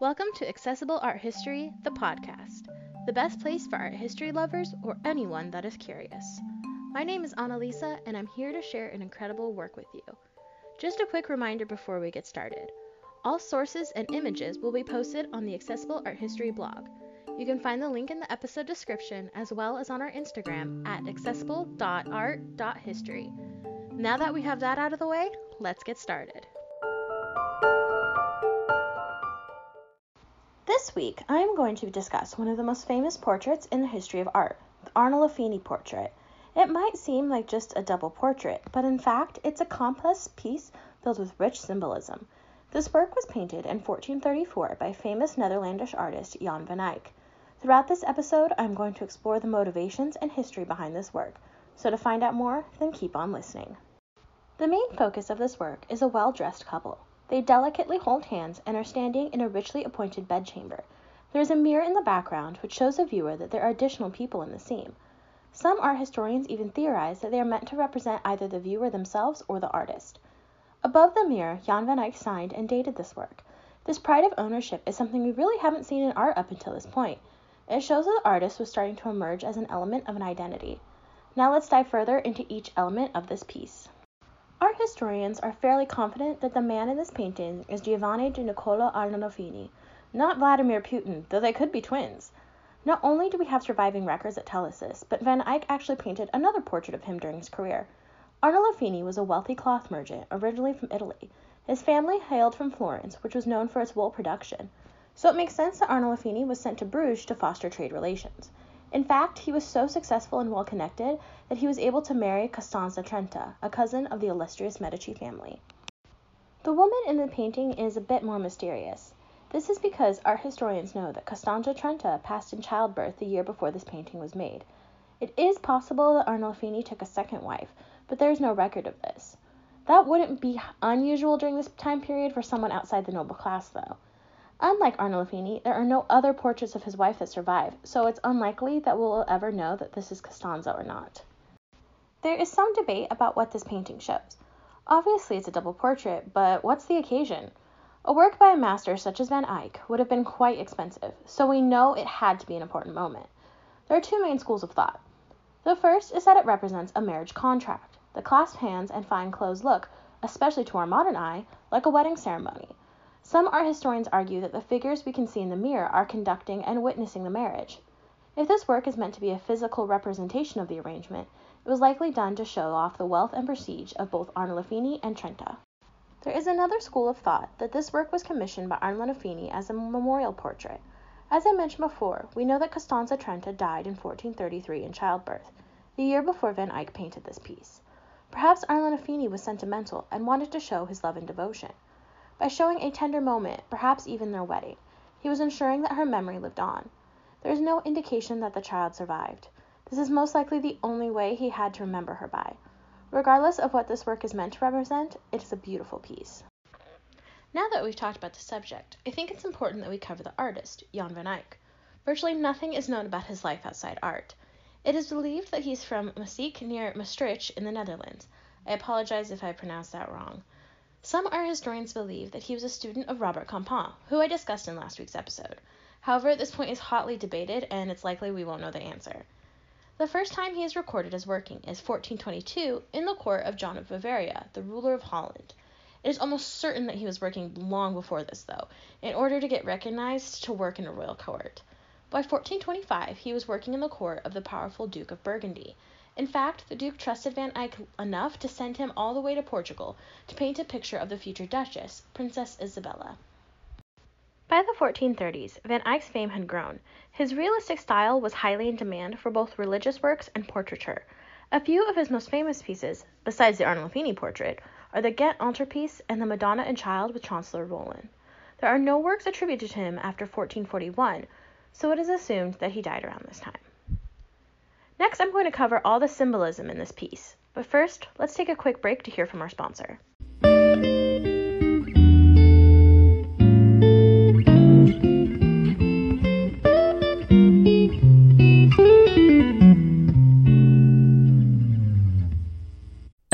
Welcome to Accessible Art History, the podcast, the best place for art history lovers or anyone that is curious. My name is Annalisa, and I'm here to share an incredible work with you. Just a quick reminder before we get started all sources and images will be posted on the Accessible Art History blog. You can find the link in the episode description as well as on our Instagram at accessible.art.history. Now that we have that out of the way, let's get started. Week, I am going to discuss one of the most famous portraits in the history of art, the Arnolfini portrait. It might seem like just a double portrait, but in fact, it's a complex piece filled with rich symbolism. This work was painted in 1434 by famous Netherlandish artist Jan van Eyck. Throughout this episode, I'm going to explore the motivations and history behind this work. So to find out more, then keep on listening. The main focus of this work is a well dressed couple. They delicately hold hands and are standing in a richly appointed bedchamber. There is a mirror in the background which shows the viewer that there are additional people in the scene. Some art historians even theorize that they are meant to represent either the viewer themselves or the artist. Above the mirror, Jan van Eyck signed and dated this work. This pride of ownership is something we really haven't seen in art up until this point. It shows that the artist was starting to emerge as an element of an identity. Now let's dive further into each element of this piece. Art historians are fairly confident that the man in this painting is Giovanni di Niccolò Arnolfini, not Vladimir Putin, though they could be twins. Not only do we have surviving records that tell us this, but Van Eyck actually painted another portrait of him during his career. Arnolfini was a wealthy cloth merchant, originally from Italy. His family hailed from Florence, which was known for its wool production, so it makes sense that Arnolfini was sent to Bruges to foster trade relations. In fact, he was so successful and well connected that he was able to marry Costanza Trenta, a cousin of the illustrious Medici family. The woman in the painting is a bit more mysterious. This is because art historians know that Costanza Trenta passed in childbirth the year before this painting was made. It is possible that Arnolfini took a second wife, but there is no record of this. That wouldn't be unusual during this time period for someone outside the noble class, though. Unlike Arnolfini, there are no other portraits of his wife that survive, so it's unlikely that we'll ever know that this is Costanza or not. There is some debate about what this painting shows. Obviously, it's a double portrait, but what's the occasion? A work by a master such as Van Eyck would have been quite expensive, so we know it had to be an important moment. There are two main schools of thought. The first is that it represents a marriage contract. The clasped hands and fine clothes look, especially to our modern eye, like a wedding ceremony. Some art historians argue that the figures we can see in the mirror are conducting and witnessing the marriage. If this work is meant to be a physical representation of the arrangement, it was likely done to show off the wealth and prestige of both Arnolfini and Trenta. There is another school of thought that this work was commissioned by Arnolfini as a memorial portrait. As I mentioned before, we know that Costanza Trenta died in 1433 in childbirth, the year before Van Eyck painted this piece. Perhaps Arnolfini was sentimental and wanted to show his love and devotion. By showing a tender moment, perhaps even their wedding, he was ensuring that her memory lived on. There is no indication that the child survived. This is most likely the only way he had to remember her by. Regardless of what this work is meant to represent, it is a beautiful piece. Now that we've talked about the subject, I think it's important that we cover the artist, Jan van Eyck. Virtually nothing is known about his life outside art. It is believed that he's from Maaseik near Maastricht in the Netherlands. I apologize if I pronounced that wrong. Some art historians believe that he was a student of Robert Campin, who I discussed in last week's episode. However, this point is hotly debated, and it's likely we won't know the answer. The first time he is recorded as working is 1422 in the court of John of Bavaria, the ruler of Holland. It is almost certain that he was working long before this, though, in order to get recognized to work in a royal court. By 1425, he was working in the court of the powerful Duke of Burgundy, in fact, the Duke trusted Van Eyck enough to send him all the way to Portugal to paint a picture of the future Duchess, Princess Isabella. By the 1430s, Van Eyck's fame had grown. His realistic style was highly in demand for both religious works and portraiture. A few of his most famous pieces, besides the Arnolfini portrait, are the Ghent altarpiece and the Madonna and Child with Chancellor Roland. There are no works attributed to him after 1441, so it is assumed that he died around this time. Next, I'm going to cover all the symbolism in this piece. But first, let's take a quick break to hear from our sponsor.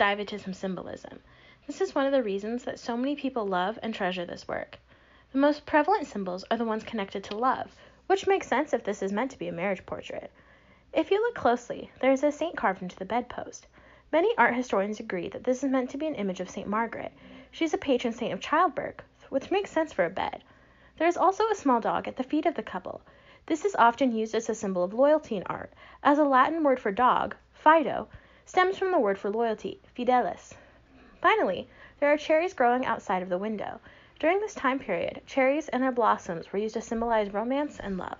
Dive into some symbolism. This is one of the reasons that so many people love and treasure this work. The most prevalent symbols are the ones connected to love, which makes sense if this is meant to be a marriage portrait. If you look closely, there is a saint carved into the bedpost. Many art historians agree that this is meant to be an image of St. Margaret. She's a patron saint of childbirth, which makes sense for a bed. There is also a small dog at the feet of the couple. This is often used as a symbol of loyalty in art, as a Latin word for dog, fido, stems from the word for loyalty, fidelis. Finally, there are cherries growing outside of the window. During this time period, cherries and their blossoms were used to symbolize romance and love.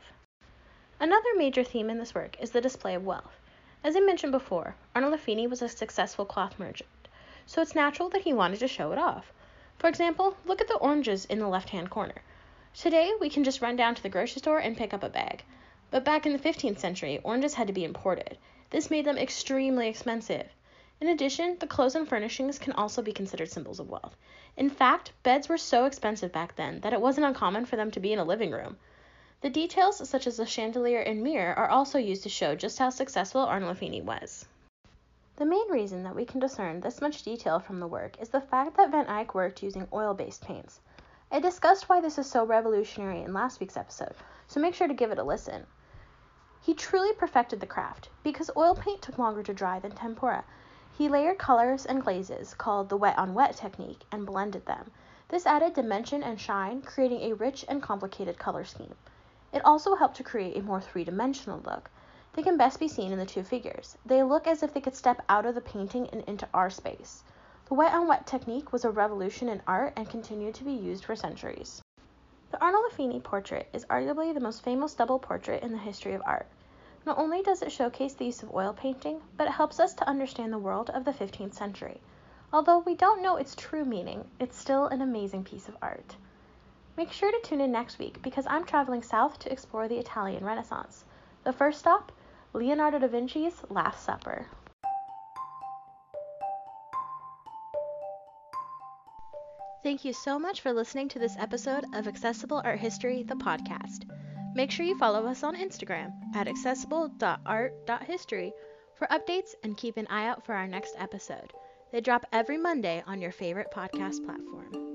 Another major theme in this work is the display of wealth. As I mentioned before, Arnolfini was a successful cloth merchant, so it's natural that he wanted to show it off. For example, look at the oranges in the left-hand corner. Today, we can just run down to the grocery store and pick up a bag. But back in the 15th century, oranges had to be imported. This made them extremely expensive. In addition, the clothes and furnishings can also be considered symbols of wealth. In fact, beds were so expensive back then that it wasn't uncommon for them to be in a living room. The details, such as the chandelier and mirror, are also used to show just how successful Arnolfini was. The main reason that we can discern this much detail from the work is the fact that Van Eyck worked using oil-based paints. I discussed why this is so revolutionary in last week's episode, so make sure to give it a listen. He truly perfected the craft because oil paint took longer to dry than tempera. He layered colors and glazes, called the wet on wet technique, and blended them. This added dimension and shine, creating a rich and complicated color scheme. It also helped to create a more three dimensional look. They can best be seen in the two figures. They look as if they could step out of the painting and into our space. The wet on wet technique was a revolution in art and continued to be used for centuries. The Arnolfini portrait is arguably the most famous double portrait in the history of art. Not only does it showcase the use of oil painting, but it helps us to understand the world of the 15th century. Although we don't know its true meaning, it's still an amazing piece of art. Make sure to tune in next week because I'm traveling south to explore the Italian Renaissance. The first stop, Leonardo da Vinci's Last Supper. Thank you so much for listening to this episode of Accessible Art History, the podcast. Make sure you follow us on Instagram at accessible.art.history for updates and keep an eye out for our next episode. They drop every Monday on your favorite podcast platform.